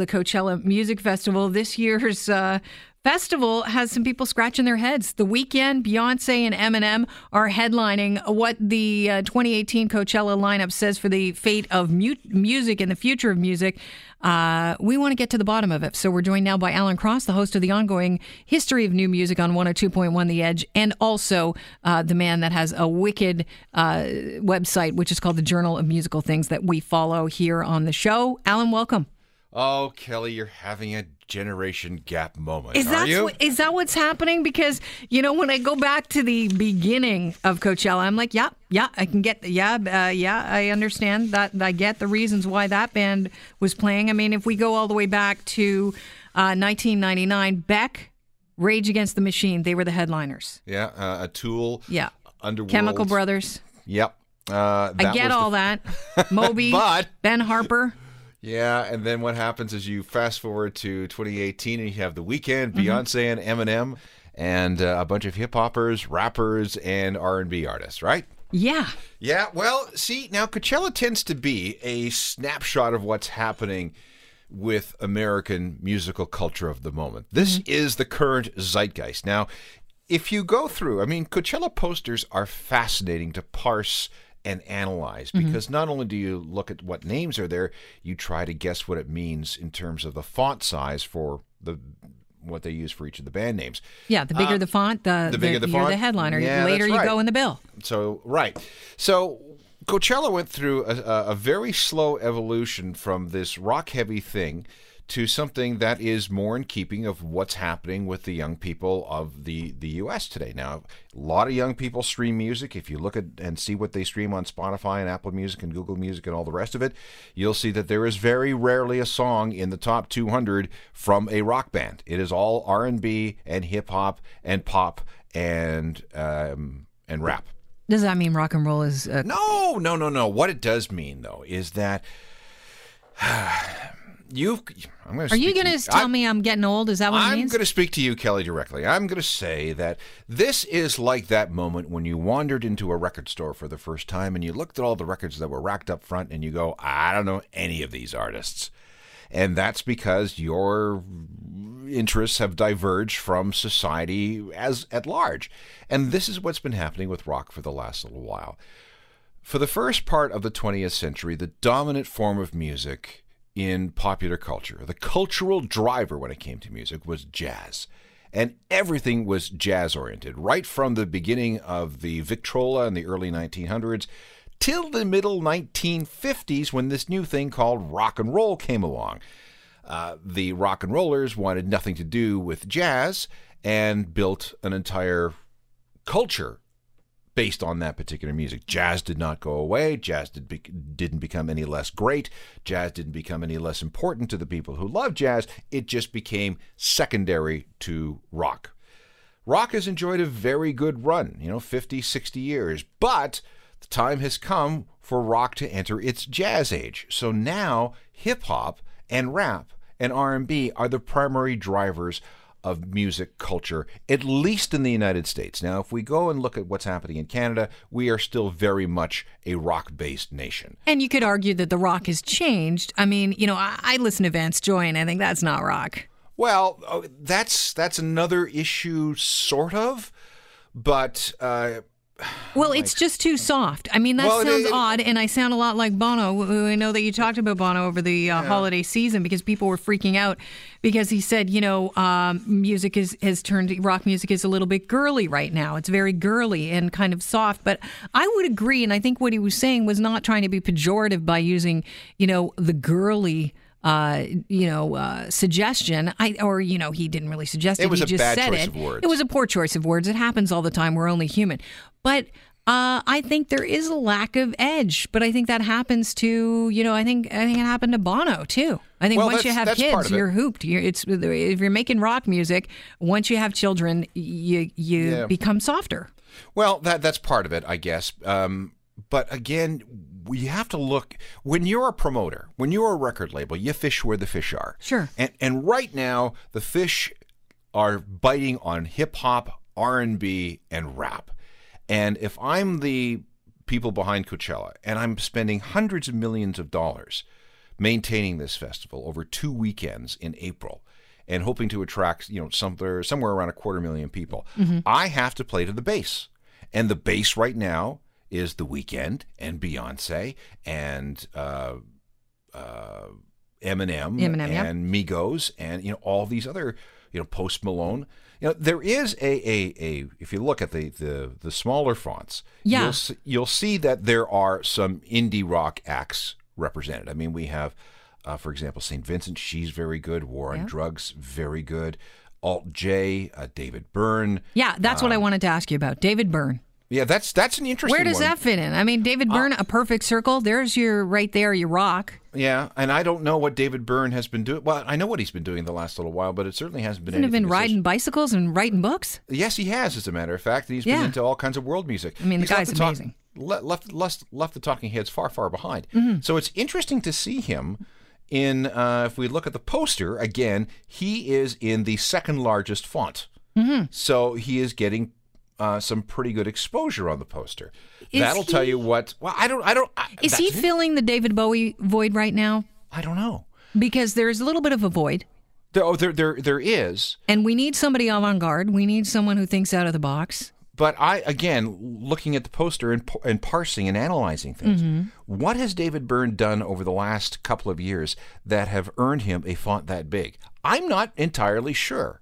the Coachella Music Festival. This year's uh, festival has some people scratching their heads. The Weeknd, Beyonce, and Eminem are headlining what the uh, 2018 Coachella lineup says for the fate of mu- music and the future of music. Uh, we want to get to the bottom of it. So we're joined now by Alan Cross, the host of the ongoing History of New Music on 102.1 The Edge, and also uh, the man that has a wicked uh, website, which is called the Journal of Musical Things that we follow here on the show. Alan, welcome. Oh, Kelly, you're having a generation gap moment. Is are that you? is that what's happening? Because you know, when I go back to the beginning of Coachella, I'm like, yeah, yeah, I can get, yeah, uh, yeah, I understand that. I get the reasons why that band was playing. I mean, if we go all the way back to uh, 1999, Beck, Rage Against the Machine, they were the headliners. yeah, uh, a tool. Yeah, Underworld. Chemical Brothers. Yep. Uh, I get all that. Moby, But- Ben Harper. Yeah, and then what happens is you fast forward to 2018 and you have The Weeknd, Mm-hmm. Beyonce, and Eminem, and uh, a bunch of hip hoppers, rappers, and R&B artists, right? Yeah, Yeah, well, see, now Coachella tends to be a snapshot of what's happening with American musical culture of the moment. This is the current zeitgeist. Now, if you go through, I mean, Coachella posters are fascinating to parse and analyze because not only do you look at what names are there, you try to guess what it means in terms of the font size for the what they use for each of the band names. yeah. The bigger the font, the, Uh, the bigger the you're font? the headliner. Yeah, Later you go in the bill. So right, so Coachella went through a, a, very slow evolution from this rock heavy thing to something that is more in keeping of what's happening with the young people of the the U.S. today. Now, a lot of young people stream music. If you look at and see what they stream on Spotify and Apple Music and Google Music and all the rest of it, you'll see that there is very rarely a song in the top 200 from a rock band. It is all R&B and hip hop and pop and um, and rap. Does that mean rock and roll is uh, No, no, no, no. What it does mean, though, is that you've. I'm going to. Are you going to tell me I'm getting old? Is that what I'm going to speak to you, Kelly, directly. I'm going to say that this is like that moment when you wandered into a record store for the first time and you looked at all the records that were racked up front and you go, I don't know any of these artists. And that's because your interests have diverged from society as at large. And this is what's been happening with rock for the last little while. For the first part of the 20th century, the dominant form of music in popular culture, the cultural driver when it came to music, was jazz. And everything was jazz oriented, right from the beginning of the Victrola in the early 1900s till the middle 1950s when this new thing called rock and roll came along. Uh, the rock and rollers wanted nothing to do with jazz and built an entire culture based on that particular music. Jazz did not go away. Jazz did be- didn't become any less great. Jazz didn't become any less important to the people who love jazz. It just became secondary to rock. Rock has enjoyed a very good run, you know, 50, 60 years, but the time has come for rock to enter its jazz age. So now hip hop and rap and R&B are the primary drivers of music culture, at least in the United States. Now, if we go and look at what's happening in Canada, we are still very much a rock based nation. and you could argue that the rock has changed. I mean, you know, I, I listen to Vance Joy, and I think that's not rock. Well, oh, that's that's another issue, sort of, but uh, Well, it's just too soft. I mean, that Well, sounds it- odd, and I sound a lot like Bono. I know that you talked about Bono over the uh, holiday season because people were freaking out because he said, you know, um, music is has turned rock music is a little bit girly right now. It's very girly and kind of soft. But I would agree, and I think what he was saying was not trying to be pejorative by using, you know, the girly. Uh, you know, uh, suggestion. I or you know, he didn't really suggest it. It was he a just bad said choice it. of words. It was a poor choice of words. It happens all the time. We're only human. But uh, I think there is a lack of edge. But I think that happens to you know. I think I think it happened to Bono too. I think Well, once you have kids, you're hooped. You're, it's if you're making rock music. Once you have children, you you Yeah. become softer. Well, that that's part of it, I guess. Um, but again, we have to look when you're a promoter, when you're a record label, you fish where the fish are. Sure. And and right now, the fish are biting on hip hop, R and B, and rap. And if I'm the people behind Coachella and I'm spending hundreds of millions of dollars maintaining this festival over two weekends in April and hoping to attract, you know, somewhere somewhere around a quarter million people. Mm-hmm. I have to play to the base. And the base right now is The Weeknd and Beyonce and uh, uh, Eminem, Eminem, yep. and Migos and you know all these other you know Post Malone. You know there is a a, a if you look at the the, the smaller fonts, Yeah. you'll s- you'll see that there are some indie rock acts represented. I mean, we have, uh, for example, St. Vincent. She's very good. War on Yeah. Drugs, very good. Alt J, uh, David Byrne. Yeah, that's what I wanted to ask you about. David Byrne. Yeah, that's that's an interesting. Where does one. that fit in? I mean, David Byrne, a perfect circle. There's your right there, your rock. Yeah, and I don't know what David Byrne has been doing. Well, I know what he's been doing the last little while, but it certainly hasn't been. Hasn't been riding bicycles and writing books. Yes, he has, as a matter of fact. and He's been into all kinds of world music. I mean, the He's left guy's talk- amazing. le- left, left, left the talking heads far, far behind. Mm-hmm. So it's interesting to see him in, uh, if we look at the poster, again, he is in the second largest font. Mm-hmm. So he is getting uh, some pretty good exposure on the poster. Is That'll tell you what. Well, I don't. I don't. I, Is he filling the David Bowie void right now? I don't know. Because there's a little bit of a void, There, oh, there, there, there is. and we need somebody avant garde. We need someone who thinks out of the box. But I, again, looking at the poster and, and parsing and analyzing things, Mm-hmm. what has David Byrne done over the last couple of years that have earned him a font that big? I'm not entirely sure.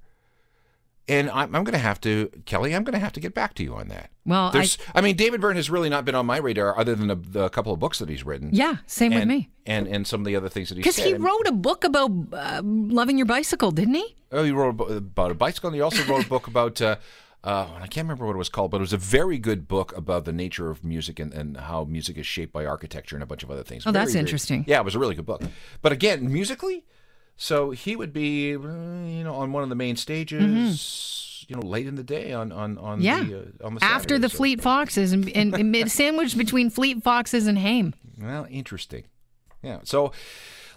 And I'm, I'm going to have to, Kelly, I'm going to have to get back to you on that. Well, I, There's, I, mean, David Byrne has really not been on my radar other than the, the couple of books that he's written. yeah, same with me. And, and some of the other things that he's Because he wrote a book about uh, loving your bicycle, didn't he? Oh, he wrote about a bicycle, and he also wrote a book about. Uh, uh, I can't remember what it was called, but it was a very good book about the nature of music and, and how music is shaped by architecture and a bunch of other things. Oh, that's Very, very- interesting. yeah, it was a really good book. But again, musically, so he would be, uh, you know, on one of the main stages, you know, late in the day on on on Mm-hmm. Yeah. the uh, on the After the so- Fleet Foxes and, and, and sandwiched between Fleet Foxes and Haim. Well, interesting. Yeah. So,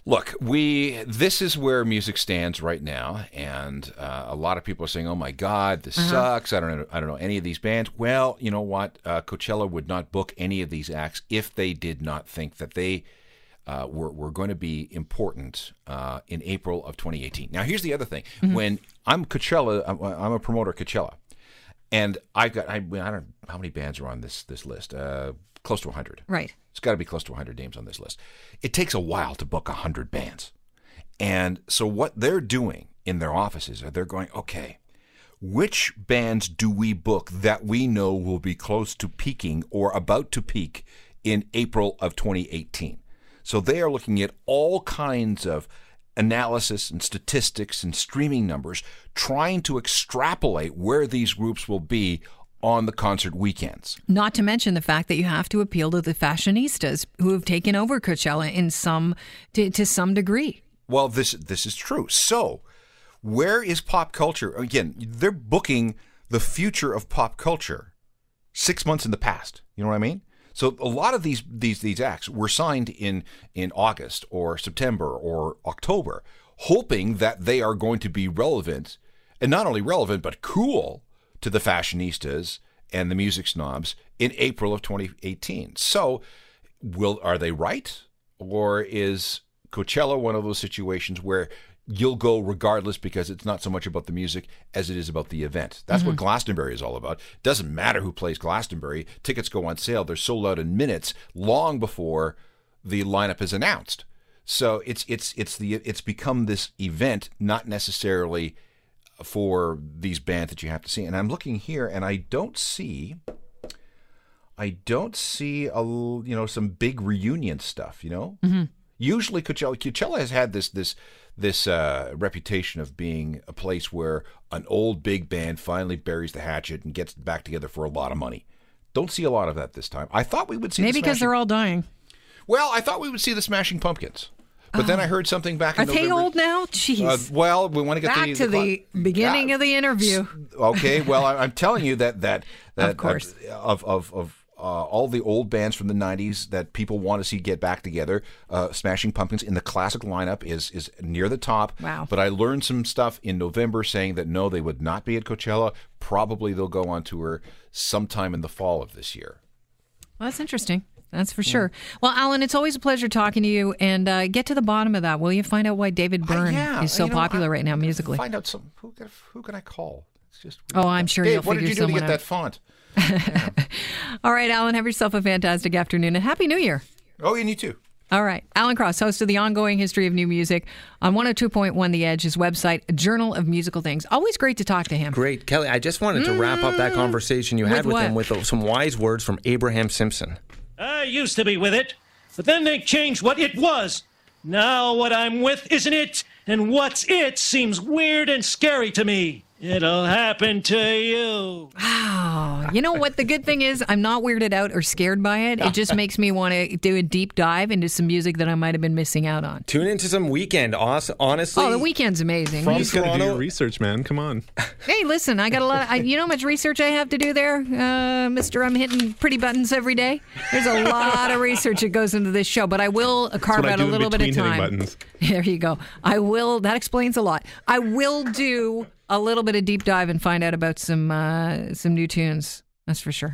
look, we this is where music stands right now, and uh, a lot of people are saying, "Oh my God, this sucks." I don't know. I don't know any of these bands. Well, you know what? Uh, Coachella would not book any of these acts if they did not think that they. Uh, were, were going to be important uh, in April of 2018. Now, here's the other thing: when I'm Coachella, I'm, I'm a promoter Coachella, and I've got I, I don't know how many bands are on this this list. Uh, close to 100. Right. It's got to be close to 100 names on this list. It takes a while to book 100 bands. And so what they're doing in their offices are they're going, okay, which bands do we book that we know will be close to peaking or about to peak in April of 2018? So they are looking at all kinds of analysis and statistics and streaming numbers, trying to extrapolate where these groups will be on the concert weekends. Not to mention the fact that you have to appeal to the fashionistas who have taken over Coachella in some to, to some degree. Well, this this is true. So, where is pop culture? Again, they're booking the future of pop culture six months in the past. You know what I mean? So a lot of these these these acts were signed in in August or September or October, hoping that they are going to be relevant, and not only relevant but cool to the fashionistas and the music snobs in April of 2018. So, will are they right, or is Coachella one of those situations where you'll go regardless because it's not so much about the music as it is about the event. That's what Glastonbury is all about. Doesn't matter who plays Glastonbury. Tickets go on sale. They're sold out in minutes long before the lineup is announced. So it's it's it's the it's become this event, not necessarily for these bands that you have to see. And I'm looking here, and I don't see, I don't see a you know some big reunion stuff. You know, mm-hmm. Usually Coachella, Coachella has had this this this uh, reputation of being a place where an old big band finally buries the hatchet and gets back together for a lot of money. Don't see a lot of that this time. I thought we would see Maybe the because Smashing- they're all dying. well, I thought we would see the Smashing Pumpkins, but then I heard something back Are in they November. old now? Jeez. Uh, well, we want to get Back the, to the beginning Yeah. of the interview. okay well I- i'm telling you that that that Of course. uh, of of, of uh, all the old bands from the 90s that people want to see get back together uh, smashing pumpkins in the classic lineup is is near the top Wow. but i learned some stuff in november saying that no they would not be at coachella probably they'll go on tour sometime in the fall of this year Well, that's interesting. That's for sure. Well, Alan, it's always a pleasure talking to you, and uh, get to the bottom of that. Will you find out why David Byrne Uh, yeah, is so you know, popular I- right now musically? Find out some who can, who can I call? It's just Oh, I'm sure Dave, you'll what did you do to get out. that font? All right, Alan, have yourself a fantastic afternoon and happy New Year. Oh, and you too. All right. Alan Cross, host of the ongoing history of new music on 102.1 The Edge, his website, Journal of Musical Things. Always great to talk to him. Great, Kelly. I just wanted to wrap up that mm. conversation you had With with him what? with uh, some wise words from Abraham Simpson. I used to be with it, but then they changed what it was. Now what I'm with isn't it, and what's it seems weird and scary to me. It'll happen to you. Oh, you know what? The good thing is, I'm not weirded out or scared by it. It just makes me want to do a deep dive into some music that I might have been missing out on. Tune into some Weeknd. Hon- Honestly, Oh, the Weeknd's amazing. From You- Just got to do your research, man. Come on. Hey, listen, I got a lot. I, you know how much research I have to do there, uh, Mister? I'm hitting pretty buttons every day. There's a lot of research that goes into this show, but I will carve out a little bit of time. buttons. There you go. I will. That explains a lot. I will do a little bit of deep dive and find out about some uh, some new tunes. That's for sure.